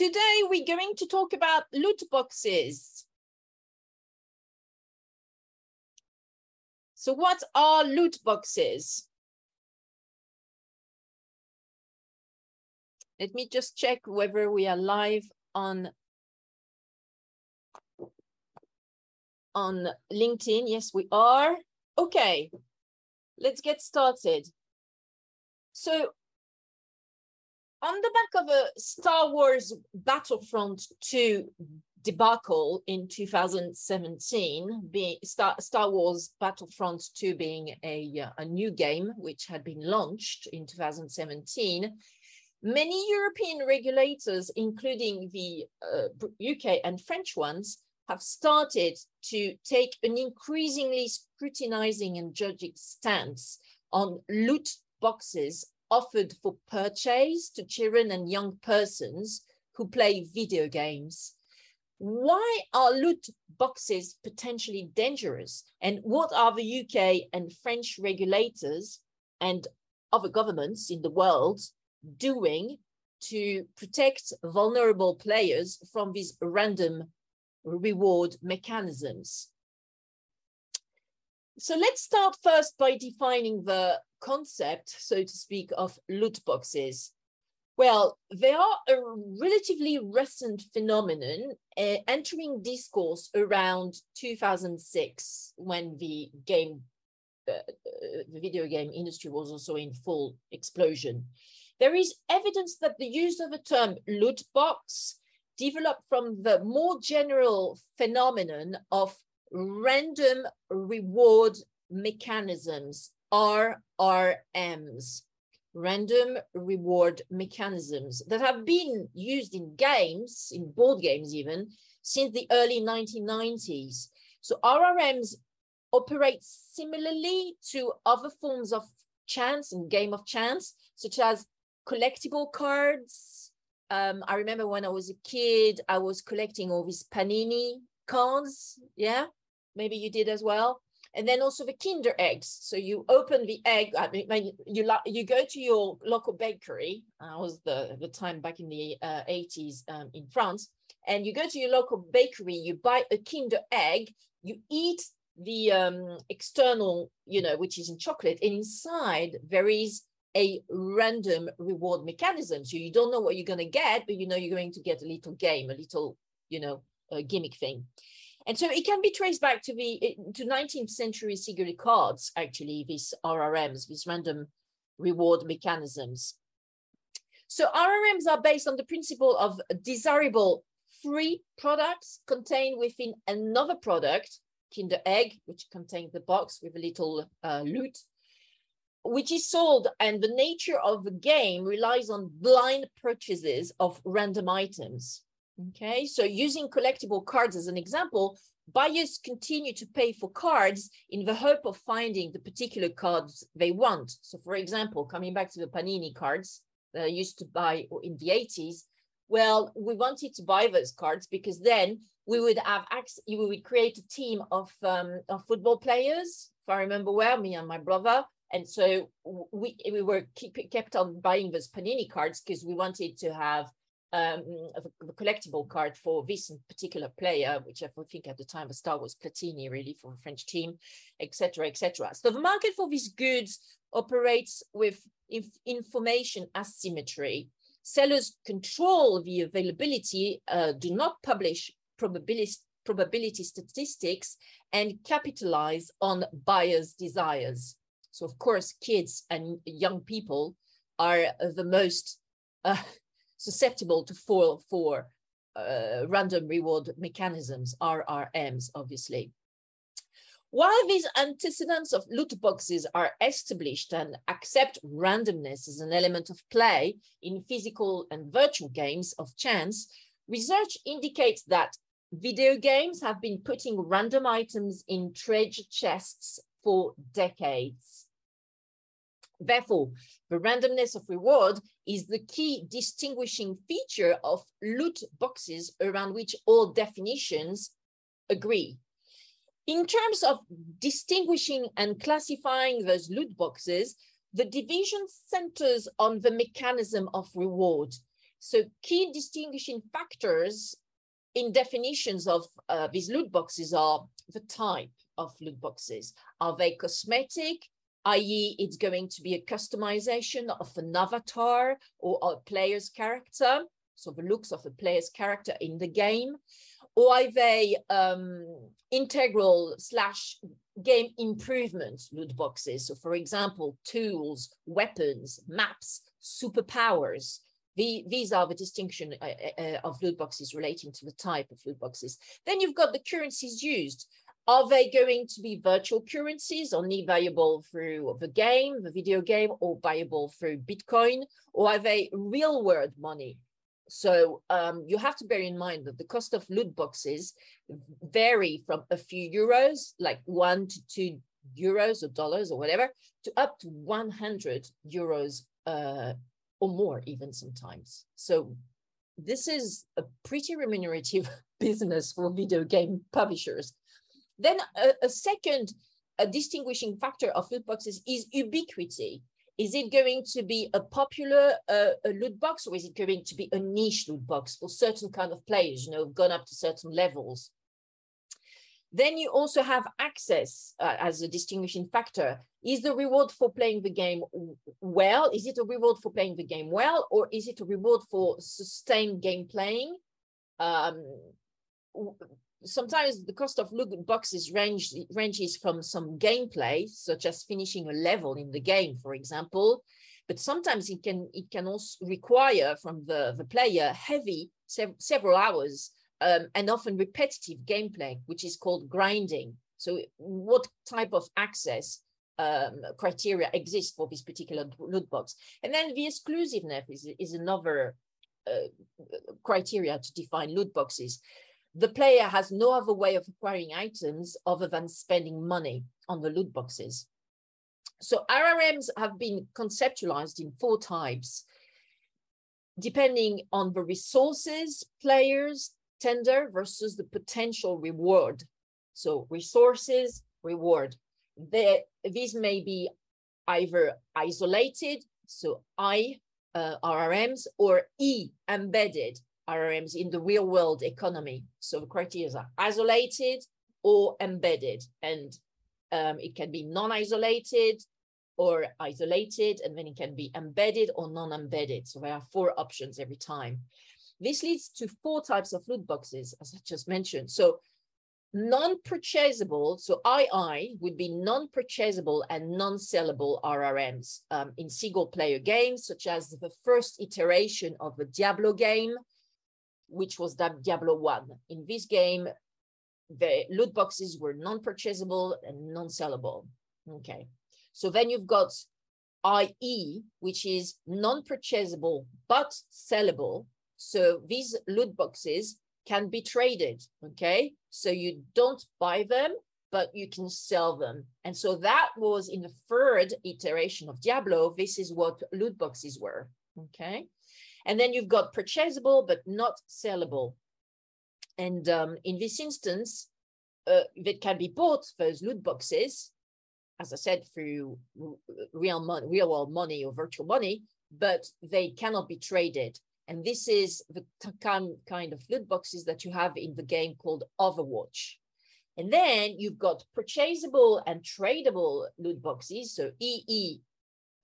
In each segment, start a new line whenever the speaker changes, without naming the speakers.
Today we're going to talk about loot boxes. So what are loot boxes? Let me just check whether we are live on on LinkedIn. Yes, we are. Okay, let's get started. So on the back of a Star Wars Battlefront 2 debacle in 2017, being Star, Star Wars Battlefront 2 being a, a new game which had been launched in 2017, many European regulators, including the uh, UK and French ones, have started to take an increasingly scrutinizing and judging stance on loot boxes offered for purchase to children and young persons who play video games. Why are loot boxes potentially dangerous? And what are the UK and French regulators and other governments in the world doing to protect vulnerable players from these random reward mechanisms? So let's start first by defining the concept, so to speak, of loot boxes. Well, they are a relatively recent phenomenon uh, entering discourse around 2006 when the game, uh, the video game industry was also in full explosion. There is evidence that the use of the term loot box developed from the more general phenomenon of random reward mechanisms, RRMs, random reward mechanisms that have been used in games, in board games even, since the early 1990s. So RRMs operate similarly to other forms of chance and game of chance, such as collectible cards. Um, I remember when I was a kid, I was collecting all these Panini cards. Yeah, maybe you did as well. And then also the Kinder eggs. So you open the egg. I mean, you you go to your local bakery. I was the the time back in the uh, 80s um, in France, and you go to your local bakery. You buy a Kinder egg. You eat the um, external, you know, which is in chocolate, and inside there is a random reward mechanism. So you don't know what you're going to get, but you know you're going to get a little game, a little, you know, a gimmick thing. And so it can be traced back to the to 19th century cigarette cards, actually, these RRMs, these random reward mechanisms. So RRMs are based on the principle of desirable free products contained within another product, Kinder Egg, which contains the box with a little uh, loot, which is sold. And the nature of the game relies on blind purchases of random items. Okay, so using collectible cards as an example, buyers continue to pay for cards in the hope of finding the particular cards they want. So for example, coming back to the Panini cards that I used to buy in the 80s, well, we wanted to buy those cards because then we would have access, we would create a team of, um, of football players, if I remember well, me and my brother. And so we, we were keep, kept on buying those Panini cards because we wanted to have um, a, collectible card for this particular player, which I think at the time the star was Platini, really, for a French team, etc., etc. So the market for these goods operates with inf information asymmetry. Sellers control the availability, uh, do not publish probability, probability statistics, and capitalize on buyers' desires. So, of course, kids and young people are the most uh, susceptible to fall for uh, random reward mechanisms, RRMs, obviously. While these antecedents of loot boxes are established and accept randomness as an element of play in physical and virtual games of chance, research indicates that video games have been putting random items in treasure chests for decades. Therefore, the randomness of reward is the key distinguishing feature of loot boxes around which all definitions agree. In terms of distinguishing and classifying those loot boxes, the division centers on the mechanism of reward. So key distinguishing factors in definitions of uh, these loot boxes are the type of loot boxes. Are they cosmetic? i.e. it's going to be a customization of an avatar or a player's character, so the looks of a player's character in the game, or are they um, integral slash game improvement loot boxes? So for example, tools, weapons, maps, superpowers, the, these are the distinction uh, uh, uh, of loot boxes relating to the type of loot boxes. Then you've got the currencies used. Are they going to be virtual currencies only viable through the game, the video game, or viable through Bitcoin? Or are they real world money? So um, you have to bear in mind that the cost of loot boxes vary from a few euros, like one to two euros or dollars or whatever, to up to 100 euros uh, or more even sometimes. So this is a pretty remunerative business for video game publishers. Then a, a second a distinguishing factor of loot boxes is ubiquity. Is it going to be a popular uh, a loot box or is it going to be a niche loot box for certain kind of players, you know, gone up to certain levels? Then you also have access uh, as a distinguishing factor. Is the reward for playing the game well? Is it a reward for playing the game well, or is it a reward for sustained game playing? Um, sometimes the cost of loot boxes range, ranges from some gameplay, such as finishing a level in the game, for example, but sometimes it can it can also require from the, the player heavy sev several hours um, and often repetitive gameplay, which is called grinding. So what type of access um, criteria exist for this particular loot box? And then the exclusiveness is, is another uh, criteria to define loot boxes. The player has no other way of acquiring items other than spending money on the loot boxes. So RRMs have been conceptualized in four types, depending on the resources players tender versus the potential reward. So resources, reward. The, these may be either isolated, so I uh, RRMs, or E embedded RRMs in the real world economy. So the criteria are isolated or embedded, and um, it can be non-isolated or isolated, and then it can be embedded or non-embedded. So there are four options every time. This leads to four types of loot boxes, as I just mentioned. So non-purchasable, so II would be non-purchasable and non-sellable RRMs um, in single player games, such as the first iteration of the Diablo game, which was Diablo 1. In this game, the loot boxes were non-purchasable and non-sellable. Okay, so then you've got IE, which is non-purchasable but sellable, so these loot boxes can be traded, okay? So you don't buy them, but you can sell them. And so that was in the third iteration of Diablo, this is what loot boxes were, okay? And then you've got purchasable, but not sellable. And um, in this instance, uh, that can be bought, those loot boxes, as I said, through real real world money or virtual money, but they cannot be traded. And this is the kind of loot boxes that you have in the game called Overwatch. And then you've got purchasable and tradable loot boxes, so EE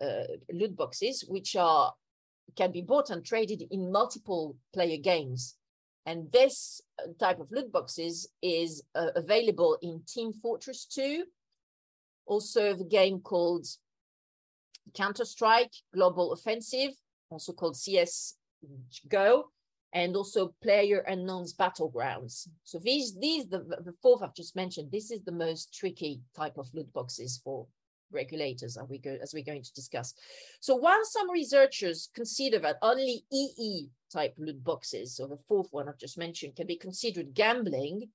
uh, loot boxes, which are can be bought and traded in multiple player games. And this uh, type of loot boxes is uh, available in Team Fortress 2, also the game called Counter-Strike Global Offensive, also called CS Go, and also player unknowns battlegrounds. So these, these the, the fourth I've just mentioned, this is the most tricky type of loot boxes for regulators as we go as we're going to discuss. So while some researchers consider that only EE type loot boxes, so the fourth one I've just mentioned, can be considered gambling,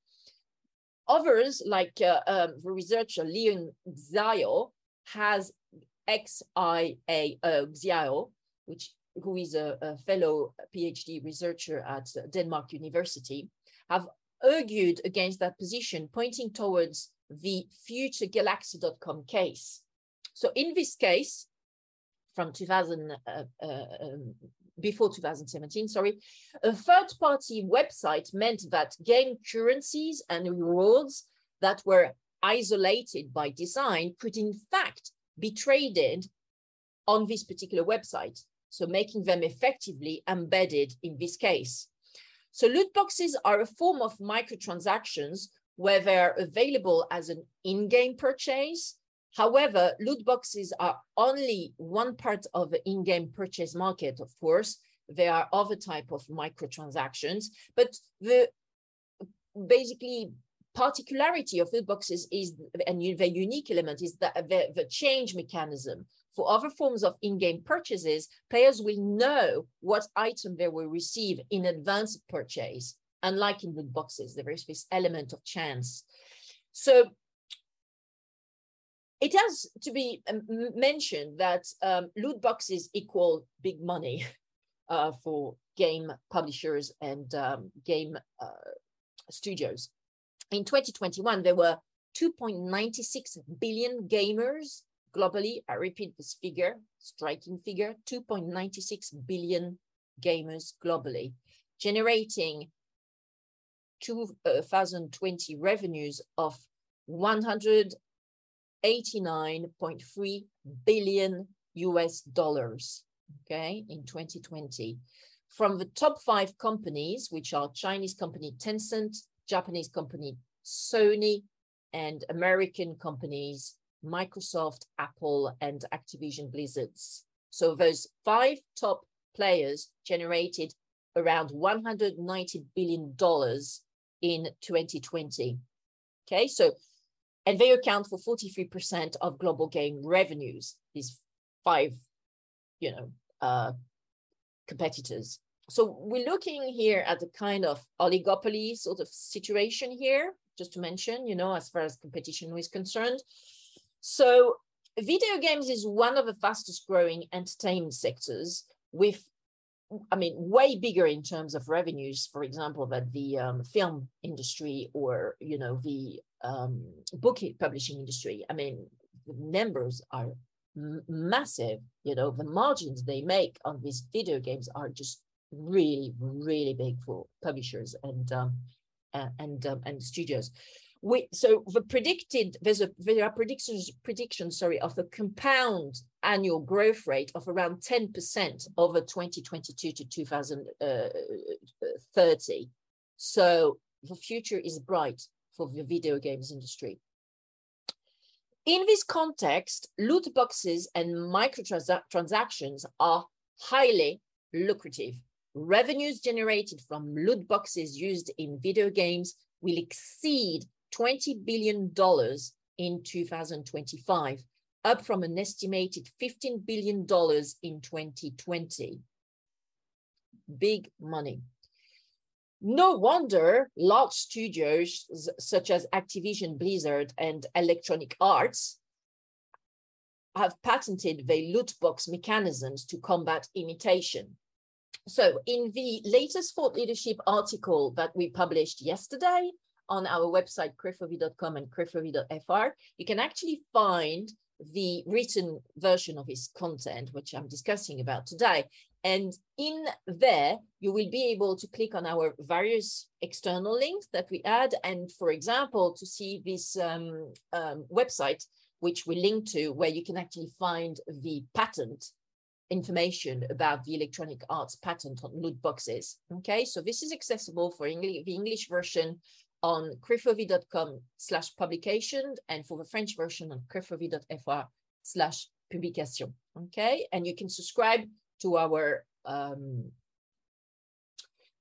others like uh, um, the researcher Leon Xiao has XIAO, Xiao, which who is a, a fellow PhD researcher at Denmark University, have argued against that position, pointing towards the futuregalaxy.com case. So in this case, from 2019, uh, before 2017, sorry, a third-party website meant that game currencies and rewards that were isolated by design could in fact be traded on this particular website. So making them effectively embedded in this case. So loot boxes are a form of microtransactions where they're available as an in-game purchase. However, loot boxes are only one part of the in-game purchase market, of course. There are other type of microtransactions, but the basically particularity of loot boxes is, and the unique element is that the, the change mechanism. For other forms of in-game purchases, players will know what item they will receive in advance of purchase, unlike in loot boxes, there is this element of chance. So it has to be um, mentioned that um, loot boxes equal big money uh, for game publishers and um, game uh, studios in 2021, there were 2.96 billion gamers globally. I repeat this figure, striking figure, 2.96 billion gamers globally, generating 2020 revenues of 189.3 billion US dollars, okay, in 2020. From the top five companies, which are Chinese company Tencent, Japanese company Sony and American companies Microsoft, Apple, and Activision Blizzards. So those five top players generated around $190 billion in 2020. Okay, so, and they account for 43% of global game revenues, these five, you know, uh, competitors so we're looking here at the kind of oligopoly sort of situation here, just to mention, you know, as far as competition is concerned. So video games is one of the fastest growing entertainment sectors with I mean, way bigger in terms of revenues, for example, than the um, film industry or, you know, the um, book publishing industry. I mean, the numbers are massive, you know, the margins they make on these video games are just really, really big for publishers and um, uh, and um, and studios. We, so the predicted there's a there are predictions predictions sorry of a compound annual growth rate of around 10% over 2022 to 2030 so the future is bright for the video games industry in this context loot boxes and microtransactions are highly lucrative revenues generated from loot boxes used in video games will exceed $20 billion in 2025, up from an estimated $15 billion in 2020. Big money. No wonder large studios such as Activision Blizzard and Electronic Arts have patented their loot box mechanisms to combat imitation. So in the latest thought leadership article that we published yesterday on our website, crefovi.com and crefovi.fr, you can actually find the written version of his content, which I'm discussing about today. And in there, you will be able to click on our various external links that we add. And for example, to see this um, um, website, which we link to, where you can actually find the patent information about the electronic arts patent on loot boxes. Okay, so this is accessible for English, the English version on crefovi.com slash publication and for the French version on crefovi.fr slash publication. Okay, and you can subscribe to our um,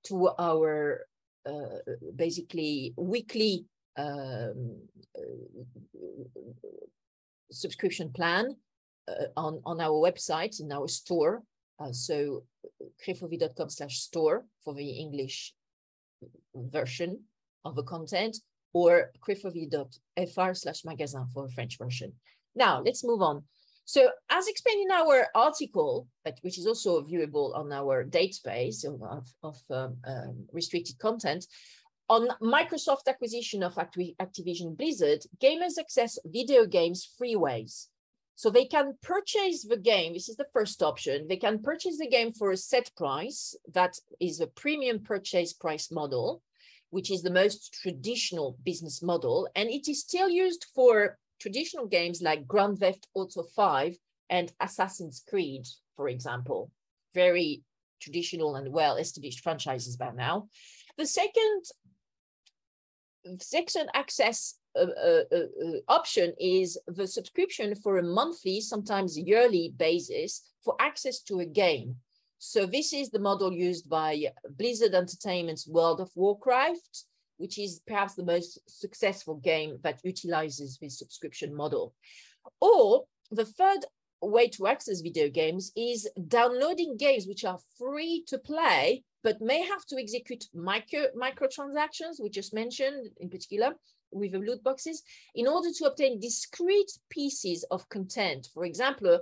to our uh, basically weekly um, uh, subscription plan uh, on, on our website, in our store. Uh, so crefovi.com slash store for the English version of the content or crefovi.fr slash magasin for the French version. Now, let's move on. So as explained in our article, which is also viewable on our database of, of um, um, restricted content, on Microsoft acquisition of Activision Blizzard, gamers access video games three ways So they can purchase the game. This is the first option. They can purchase the game for a set price. That is a premium purchase price model, which is the most traditional business model. And it is still used for traditional games like Grand Theft Auto 5 and Assassin's Creed, for example. Very traditional and well-established franchises by now. The second second access uh, uh, uh, uh, option is the subscription for a monthly, sometimes yearly basis for access to a game. So this is the model used by Blizzard Entertainment's World of Warcraft, which is perhaps the most successful game that utilizes this subscription model. Or the third way to access video games is downloading games which are free to play, but may have to execute micro microtransactions, we just mentioned in particular, with the loot boxes, in order to obtain discrete pieces of content. For example,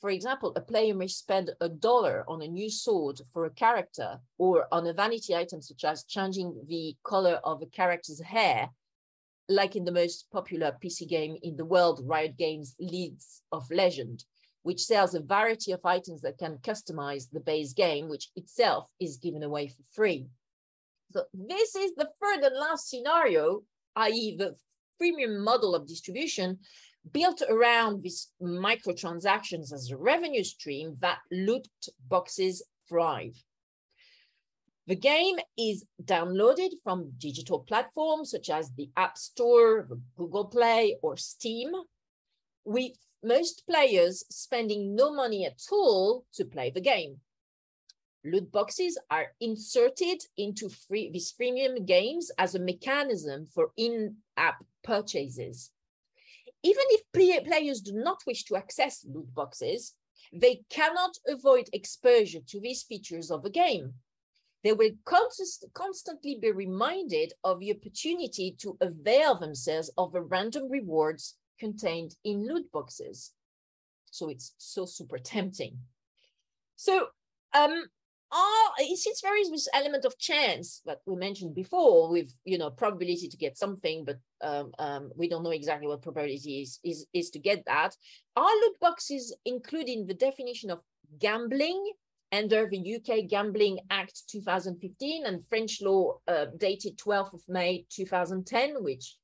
for example, a player may spend a dollar on a new sword for a character or on a vanity item such as changing the color of a character's hair, like in the most popular PC game in the world, Riot Games Leagues of Legend which sells a variety of items that can customize the base game, which itself is given away for free. So this is the third and last scenario, i.e. the freemium model of distribution built around these microtransactions as a revenue stream that loot boxes thrive. The game is downloaded from digital platforms such as the App Store, Google Play, or Steam, with most players spending no money at all to play the game. Loot boxes are inserted into free, these freemium games as a mechanism for in-app purchases. Even if play, players do not wish to access loot boxes, they cannot avoid exposure to these features of the game. They will const constantly be reminded of the opportunity to avail themselves of the random rewards contained in loot boxes. So it's so super tempting. So um, all, it's very this element of chance that we mentioned before with you know probability to get something but um, um, we don't know exactly what probability is, is is to get that are loot boxes including the definition of gambling under the uk gambling act 2015 and french law uh, dated 12th of may 2010 which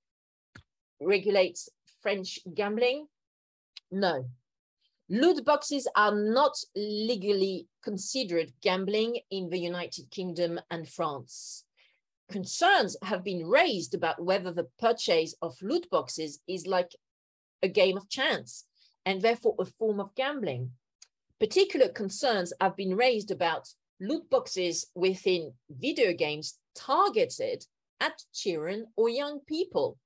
regulates French gambling? No. Loot boxes are not legally considered gambling in the United Kingdom and France. Concerns have been raised about whether the purchase of loot boxes is like a game of chance and therefore a form of gambling. Particular concerns have been raised about loot boxes within video games targeted at children or young people.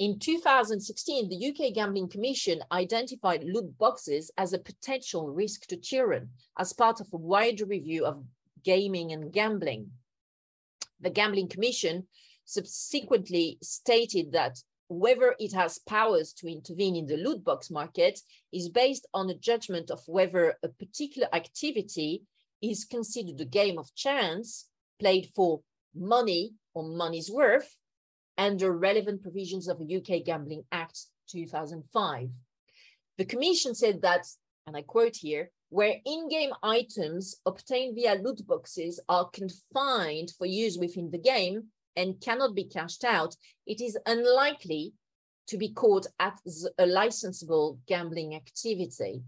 In 2016, the UK Gambling Commission identified loot boxes as a potential risk to children as part of a wider review of gaming and gambling. The Gambling Commission subsequently stated that whether it has powers to intervene in the loot box market is based on a judgment of whether a particular activity is considered a game of chance played for money or money's worth under relevant provisions of the UK Gambling Act 2005. The Commission said that, and I quote here, where in-game items obtained via loot boxes are confined for use within the game and cannot be cashed out, it is unlikely to be caught as a licensable gambling activity.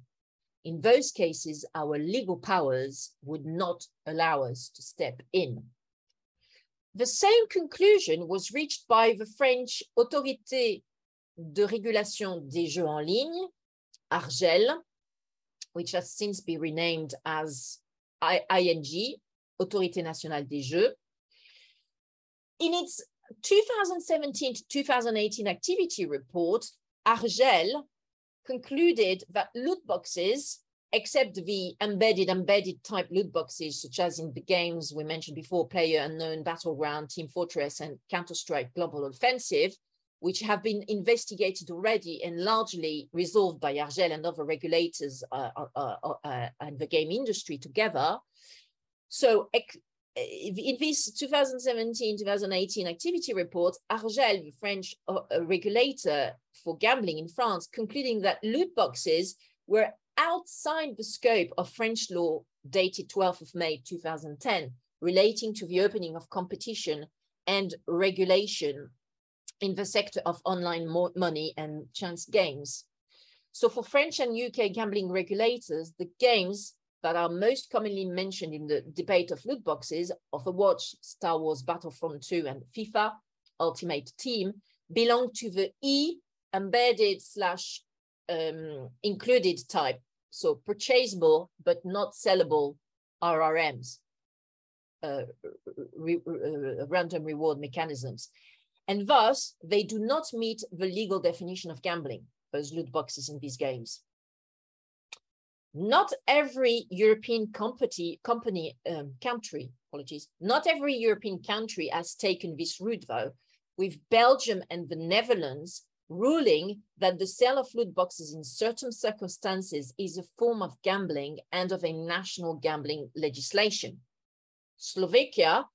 In those cases, our legal powers would not allow us to step in. The same conclusion was reached by the French Autorité de Régulation des Jeux en ligne, ARJEL, which has since been renamed as ANJ, Autorité Nationale des Jeux. In its 2017 to 2018 activity report, ARJEL concluded that loot boxes except the embedded embedded type loot boxes, such as in the games we mentioned before, Player Unknown, Battleground, Team Fortress, and Counter-Strike Global Offensive, which have been investigated already and largely resolved by ARJEL and other regulators uh, uh, uh, uh and the game industry together. So in this 2017-2018 activity report, ARJEL, the French uh, uh, regulator for gambling in France, concluding that loot boxes were outside the scope of French law dated 12th of May 2010, relating to the opening of competition and regulation in the sector of online money and chance games. So for French and UK gambling regulators, the games that are most commonly mentioned in the debate of loot boxes, of Overwatch, Star Wars Battlefront 2, and FIFA Ultimate Team, belong to the E embedded slash um, included type, so purchasable but not sellable RRMs, uh, re uh, random reward mechanisms. And thus, they do not meet the legal definition of gambling, those loot boxes in these games not every European company, company um, country, apologies, not every European country has taken this route though, with Belgium and the Netherlands ruling that the sale of loot boxes in certain circumstances is a form of gambling and of a national gambling legislation. Slovakia,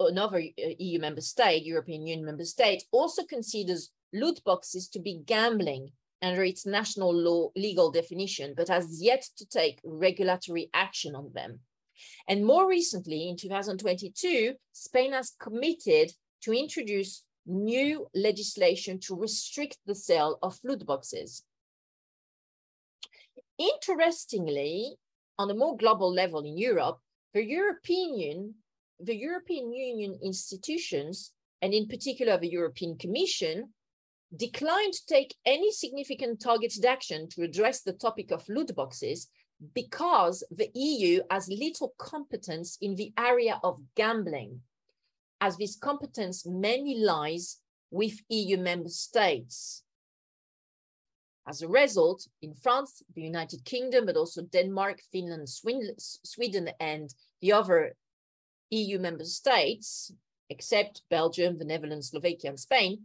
another EU member state, European Union member state, also considers loot boxes to be gambling under its national law legal definition, but has yet to take regulatory action on them. And more recently, in 2022, Spain has committed to introduce new legislation to restrict the sale of loot boxes. Interestingly, on a more global level in Europe, the European Union, the European Union institutions, and in particular the European Commission, declined to take any significant targeted action to address the topic of loot boxes because the EU has little competence in the area of gambling, as this competence mainly lies with EU member states. As a result, in France, the United Kingdom, but also Denmark, Finland, Sweden, and the other EU member states, except Belgium, the Netherlands, Slovakia, and Spain,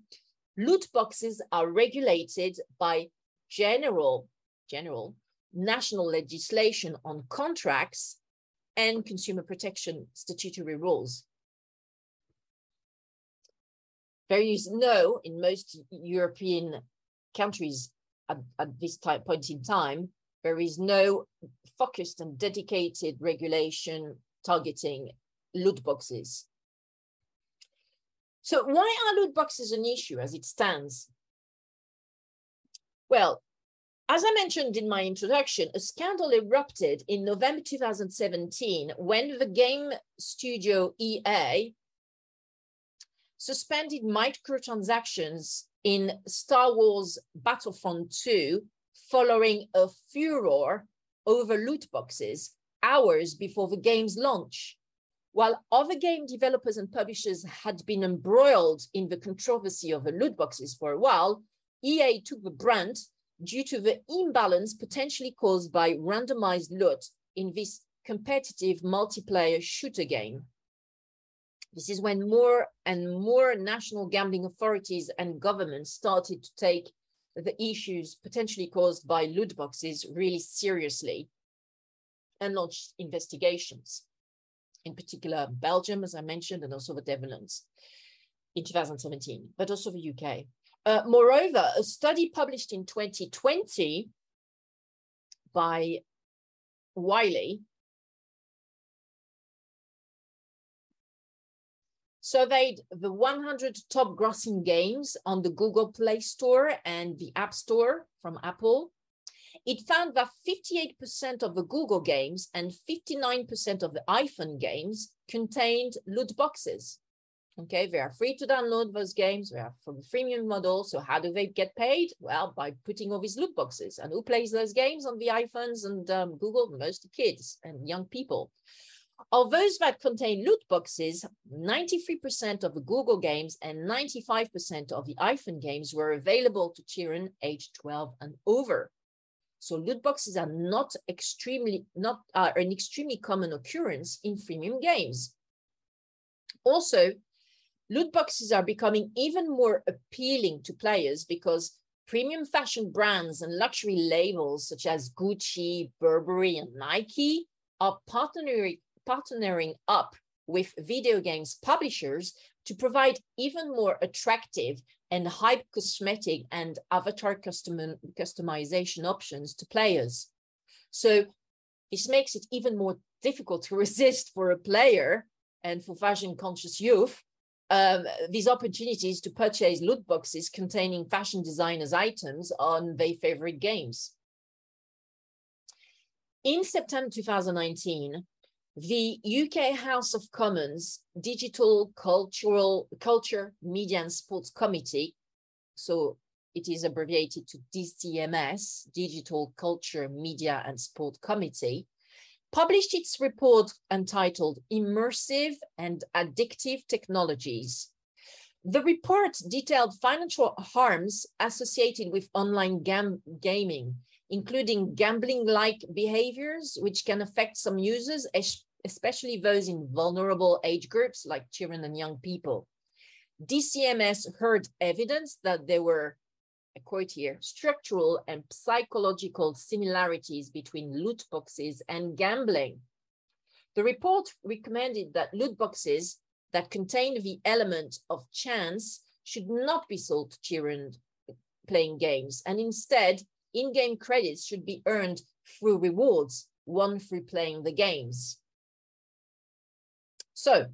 loot boxes are regulated by general, general national legislation on contracts and consumer protection statutory rules. There is no, in most European countries at, at this type, point in time, there is no focused and dedicated regulation targeting loot boxes. So why are loot boxes an issue as it stands? Well, as I mentioned in my introduction, a scandal erupted in November 2017 when the game studio EA suspended microtransactions in Star Wars Battlefront 2 following a furor over loot boxes hours before the game's launch. While other game developers and publishers had been embroiled in the controversy over loot boxes for a while, EA took the brunt due to the imbalance potentially caused by randomized loot in this competitive multiplayer shooter game. This is when more and more national gambling authorities and governments started to take the issues potentially caused by loot boxes really seriously and launched investigations in particular Belgium, as I mentioned, and also the Netherlands in 2017, but also the UK. Uh, moreover, a study published in 2020 by Wiley surveyed the 100 top grossing games on the Google Play Store and the App Store from Apple it found that 58% of the Google games and 59% of the iPhone games contained loot boxes. Okay, they are free to download those games. They are from the freemium model. So how do they get paid? Well, by putting all these loot boxes. And who plays those games on the iPhones and um, Google? Most kids and young people. Of those that contain loot boxes, 93% of the Google games and 95% of the iPhone games were available to children aged 12 and over. So loot boxes are not extremely not uh, an extremely common occurrence in freemium games. Also, loot boxes are becoming even more appealing to players because premium fashion brands and luxury labels such as Gucci, Burberry, and Nike are partnering partnering up with video games publishers to provide even more attractive and hype cosmetic and avatar custom customization options to players. So this makes it even more difficult to resist for a player and for fashion conscious youth um, these opportunities to purchase loot boxes containing fashion designers items on their favorite games. In September 2019, the UK House of Commons Digital Cultural Culture, Media and Sports Committee, so it is abbreviated to DCMS, Digital Culture, Media and Sport Committee, published its report entitled Immersive and Addictive Technologies. The report detailed financial harms associated with online gam gaming, including gambling-like behaviors, which can affect some users, especially those in vulnerable age groups like children and young people. DCMS heard evidence that there were, I quote here, structural and psychological similarities between loot boxes and gambling. The report recommended that loot boxes that contain the element of chance should not be sold to children playing games, and instead in-game credits should be earned through rewards, won through playing the games. So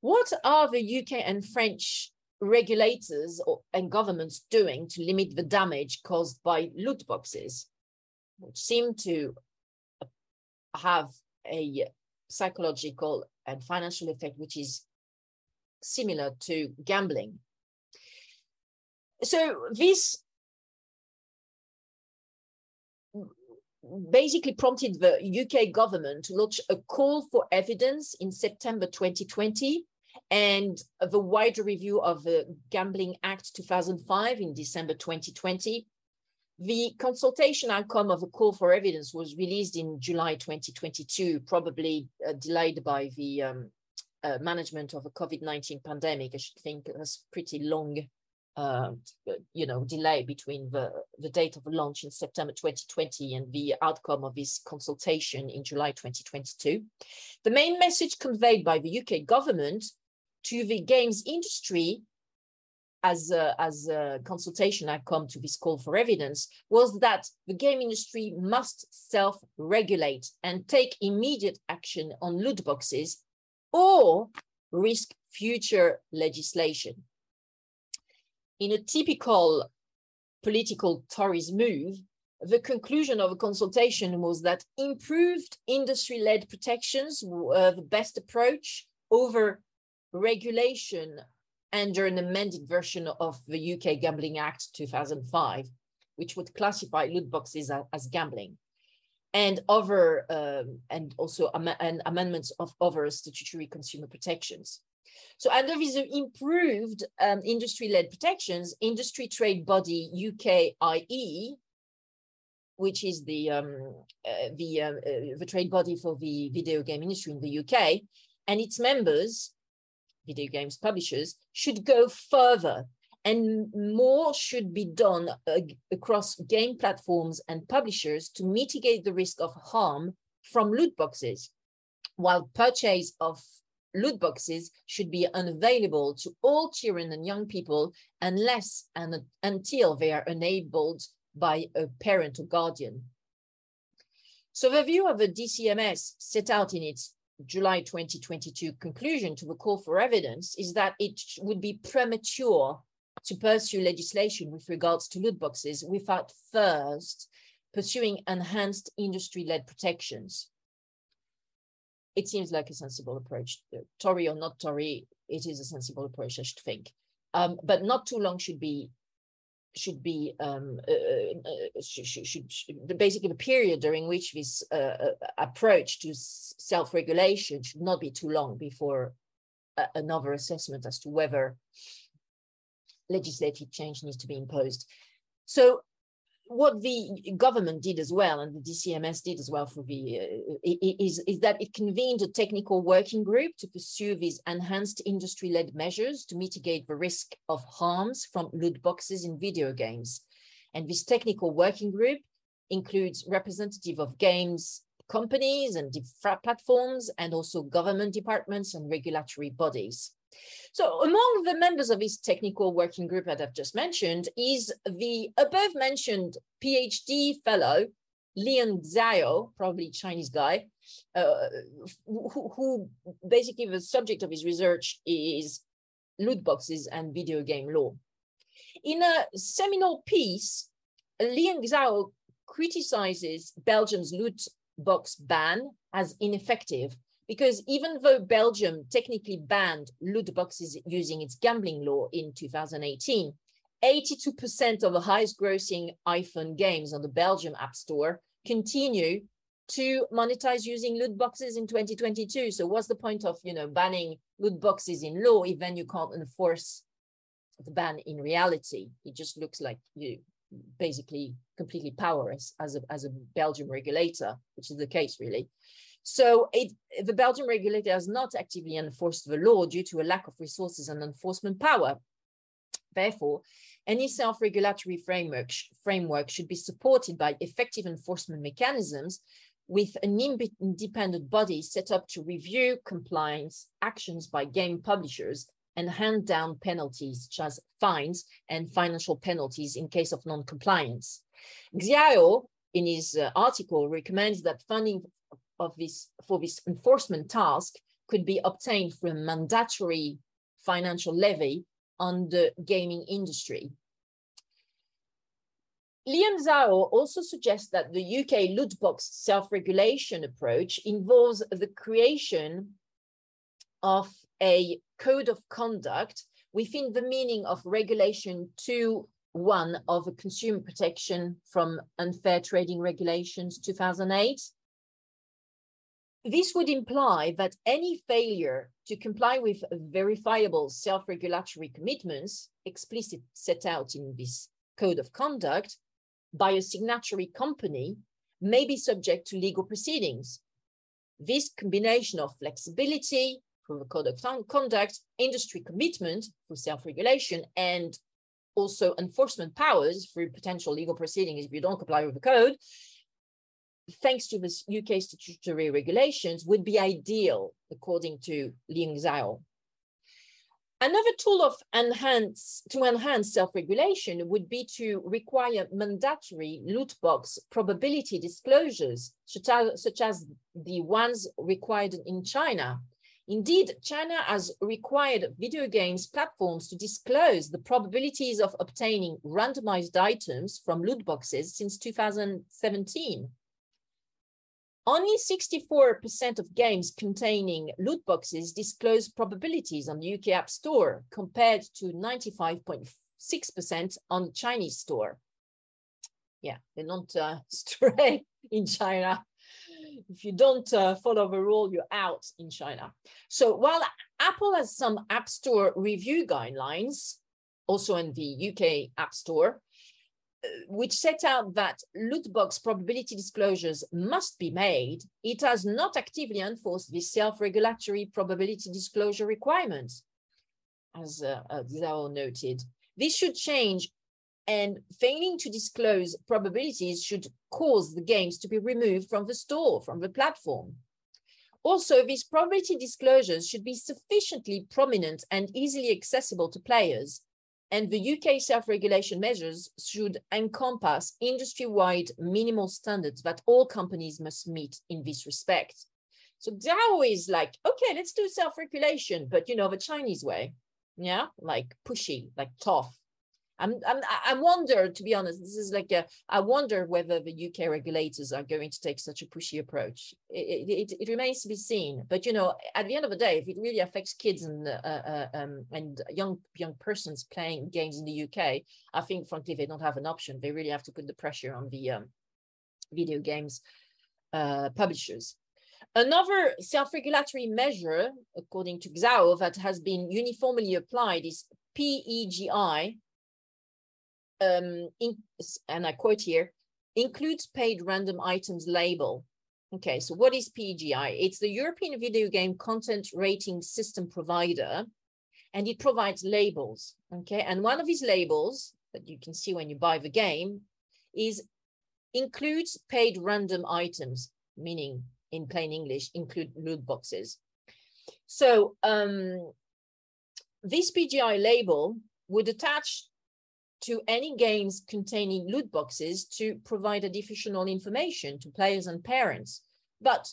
what are the UK and French regulators or, and governments doing to limit the damage caused by loot boxes, which seem to have a psychological and financial effect, which is similar to gambling. So this basically prompted the UK government to launch a call for evidence in September 2020 and the wider review of the Gambling Act 2005 in December 2020. The consultation outcome of a call for evidence was released in July 2022, probably uh, delayed by the um, uh, management of a COVID-19 pandemic. I should think was pretty long uh, you know, delay between the, the date of launch in September 2020 and the outcome of this consultation in July 2022. The main message conveyed by the UK government to the games industry as a, as a consultation outcome to this call for evidence was that the game industry must self-regulate and take immediate action on loot boxes or risk future legislation in a typical political Tories move, the conclusion of a consultation was that improved industry-led protections were the best approach over regulation under an amended version of the UK Gambling Act 2005, which would classify loot boxes as, as gambling, and other um, and also am and amendments of other statutory consumer protections. So under these improved um, industry-led protections, industry trade body UKIE, which is the um, uh, the uh, uh, the trade body for the video game industry in the UK, and its members, video games publishers, should go further, and more should be done across game platforms and publishers to mitigate the risk of harm from loot boxes, while purchase of loot boxes should be unavailable to all children and young people unless and until they are enabled by a parent or guardian. So the view of the DCMS set out in its July 2022 conclusion to the call for evidence is that it would be premature to pursue legislation with regards to loot boxes without first pursuing enhanced industry-led protections it seems like a sensible approach. Tory or not Tory, it is a sensible approach, I should think. Um, but not too long should be should be um, uh, uh, uh should, should, should, basically the period during which this uh, uh approach to self-regulation should not be too long before another assessment as to whether legislative change needs to be imposed. So what the government did as well, and the DCMS did as well for the uh, is is that it convened a technical working group to pursue these enhanced industry-led measures to mitigate the risk of harms from loot boxes in video games. And this technical working group includes representative of games companies and platforms, and also government departments and regulatory bodies. So among the members of this technical working group that I've just mentioned is the above mentioned PhD fellow, Leon Xiao, probably Chinese guy, uh, who, who, basically the subject of his research is loot boxes and video game law. In a seminal piece, Leon Xiao criticizes Belgium's loot box ban as ineffective because even though Belgium technically banned loot boxes using its gambling law in 2018, 82% of the highest grossing iPhone games on the Belgium App Store continue to monetize using loot boxes in 2022. So what's the point of, you know, banning loot boxes in law if then you can't enforce the ban in reality? It just looks like you basically completely powerless as a, as a Belgium regulator, which is the case really. So it, the Belgian regulator has not actively enforced the law due to a lack of resources and enforcement power. Therefore, any self-regulatory framework, framework should be supported by effective enforcement mechanisms with an independent body set up to review compliance actions by game publishers and hand down penalties such as fines and financial penalties in case of non-compliance. Xiao, in his uh, article, recommends that funding of this for this enforcement task could be obtained through a mandatory financial levy on the gaming industry. Leon Xiao also suggests that the UK loot box self-regulation approach involves the creation of a code of conduct within the meaning of regulation 2.1 of a consumer protection from unfair trading regulations 2008 this would imply that any failure to comply with verifiable self-regulatory commitments explicit set out in this code of conduct by a signatory company may be subject to legal proceedings. This combination of flexibility through the code of conduct, industry commitment for self-regulation, and also enforcement powers through potential legal proceedings if you don't comply with the code thanks to the UK statutory regulations, would be ideal, according to Leon Xiao. Another tool of enhance to enhance self-regulation would be to require mandatory loot box probability disclosures, such as, such as the ones required in China. Indeed, China has required video games platforms to disclose the probabilities of obtaining randomized items from loot boxes since 2017. Only 64% of games containing loot boxes disclose probabilities on the UK App Store compared to 95.6% on the Chinese store. Yeah, they don't uh, stray in China. If you don't uh, follow the rule, you're out in China. So while Apple has some App Store review guidelines, also in the UK App Store, which set out that loot box probability disclosures must be made, it has not actively enforced the self-regulatory probability disclosure requirements, as uh, uh, noted. This should change and failing to disclose probabilities should cause the games to be removed from the store, from the platform. Also, these probability disclosures should be sufficiently prominent and easily accessible to players and the UK self-regulation measures should encompass industry-wide minimal standards that all companies must meet in this respect. So Xiao is like, okay, let's do self-regulation, but you know, the Chinese way, yeah, like pushy, like tough, I'm, I'm, I wonder, to be honest, this is like a, I wonder whether the UK regulators are going to take such a pushy approach. It, it, it remains to be seen. But, you know, at the end of the day, if it really affects kids and, uh, uh, um, and young, young persons playing games in the UK, I think, frankly, they don't have an option. They really have to put the pressure on the um, video games uh, publishers. Another self-regulatory measure, according to Xiao, that has been uniformly applied is PEGI, um, in, and I quote here, includes paid random items label. Okay, so what is PEGI? It's the European Video Game Content Rating System provider, and it provides labels. Okay, and one of these labels that you can see when you buy the game is includes paid random items. meaning in plain English, include loot boxes. So um, this PEGI label would attach to any games containing loot boxes to provide additional information to players and parents. But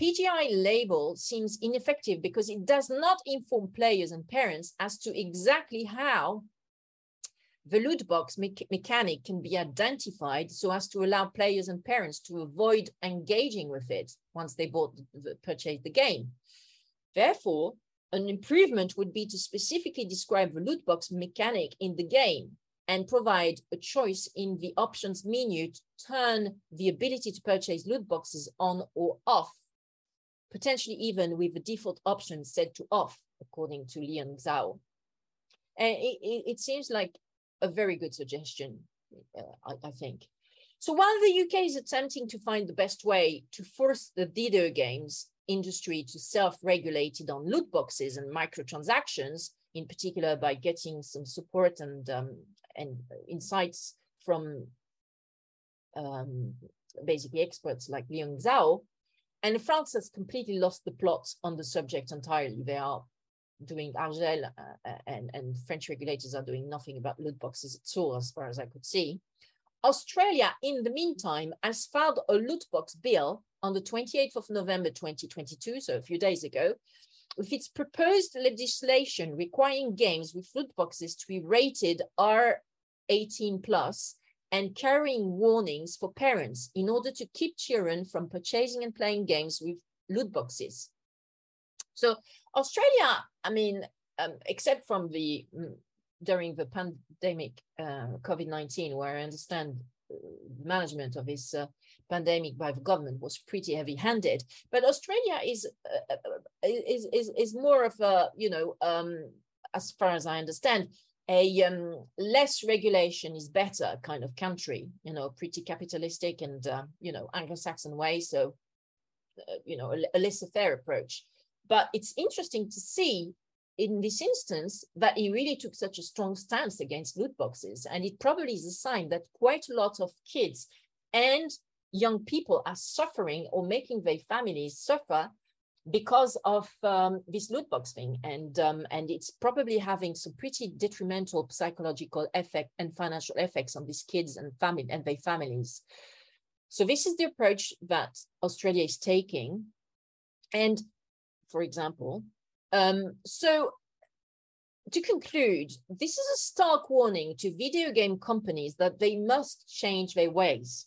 PEGI label seems ineffective because it does not inform players and parents as to exactly how the loot box me mechanic can be identified so as to allow players and parents to avoid engaging with it once they bought the, purchased the game. Therefore, an improvement would be to specifically describe the loot box mechanic in the game and provide a choice in the options menu to turn the ability to purchase loot boxes on or off, potentially even with the default option set to off, according to Leon Xiao. And it, it, it seems like a very good suggestion, uh, I, I think. So while the UK is attempting to find the best way to force the video games industry to self-regulate on loot boxes and microtransactions, in particular by getting some support and um, and insights from um, basically experts like Leon Xiao. And France has completely lost the plot on the subject entirely. They are doing ARJEL uh, and, and French regulators are doing nothing about loot boxes at all, as far as I could see. Australia, in the meantime, has filed a loot box bill on the 28th of November 2022, so a few days ago, with its proposed legislation requiring games with loot boxes to be rated R18 plus and carrying warnings for parents in order to keep children from purchasing and playing games with loot boxes. So Australia, I mean, um, except from the mm, during the pandemic uh, COVID-19, where I understand management of this uh, pandemic by the government was pretty heavy-handed. But Australia is uh, uh, is, is is more of a you know um, as far as I understand a um, less regulation is better kind of country. You know, pretty capitalistic and uh, you know Anglo-Saxon way. So you know a, a laissez-faire approach. But it's interesting to see in this instance that he really took such a strong stance against loot boxes. And it probably is a sign that quite a lot of kids and young people are suffering or making their families suffer because of um, this loot box thing. And, um, and it's probably having some pretty detrimental psychological effect and financial effects on these kids and family and their families. So this is the approach that Australia is taking. And for example, um, so to conclude, this is a stark warning to video game companies that they must change their ways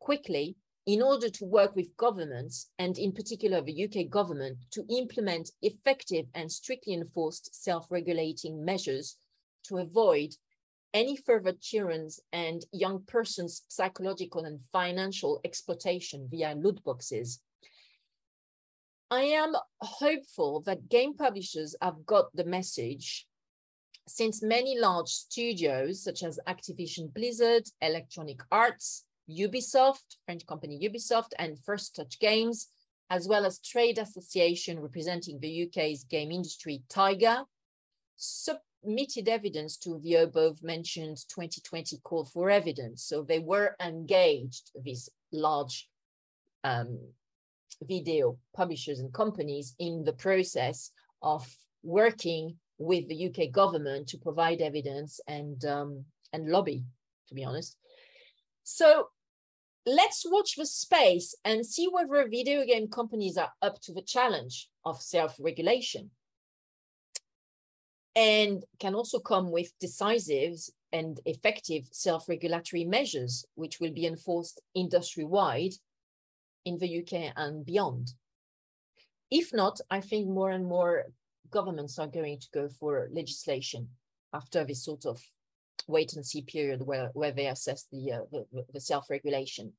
quickly in order to work with governments and in particular the UK government to implement effective and strictly enforced self-regulating measures to avoid any further children's and young persons' psychological and financial exploitation via loot boxes I am hopeful that game publishers have got the message since many large studios such as Activision Blizzard, Electronic Arts, Ubisoft, French company Ubisoft, and First Touch Games, as well as trade association representing the UK's game industry, TIGA, submitted evidence to the above mentioned 2020 call for evidence. So they were engaged, these large um, video publishers and companies in the process of working with the UK government to provide evidence and um, and lobby, to be honest. So let's watch the space and see whether video game companies are up to the challenge of self-regulation and can also come with decisive and effective self-regulatory measures, which will be enforced industry-wide in the UK and beyond. If not, I think more and more governments are going to go for legislation after this sort of wait and see period where, where they assess the, uh, the, the self-regulation.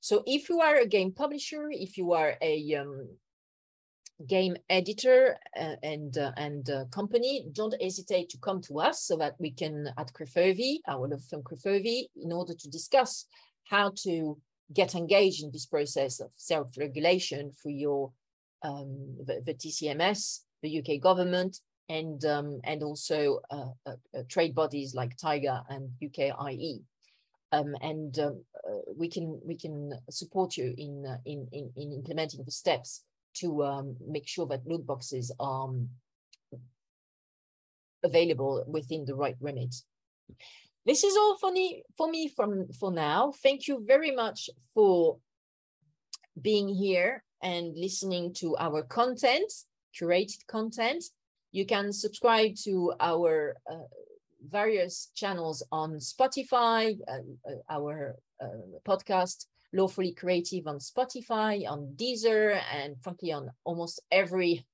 So if you are a game publisher, if you are a um, game editor uh, and uh, and uh, company, don't hesitate to come to us so that we can at Crefovi, our firm Crefovi, in order to discuss how to get engaged in this process of self-regulation for your um, the, the, DCMS, the UK government, and um, and also uh, uh, uh, trade bodies like TIGA and UKIE. um, and um, uh, we can we can support you in uh, in, in, in implementing the steps to um, make sure that loot boxes are um, available within the right remit. This is all for me for me from for now. Thank you very much for being here and listening to our content, curated content. You can subscribe to our uh, various channels on Spotify, uh, uh, our uh, podcast Lawfully Creative on Spotify, on Deezer, and frankly on almost every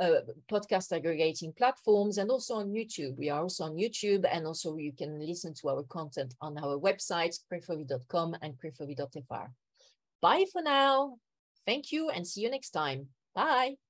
uh, podcast aggregating platforms and also on YouTube. We are also on YouTube and also you can listen to our content on our websites, crefovi.com and crefovi.fr. Bye for now. Thank you and see you next time. Bye.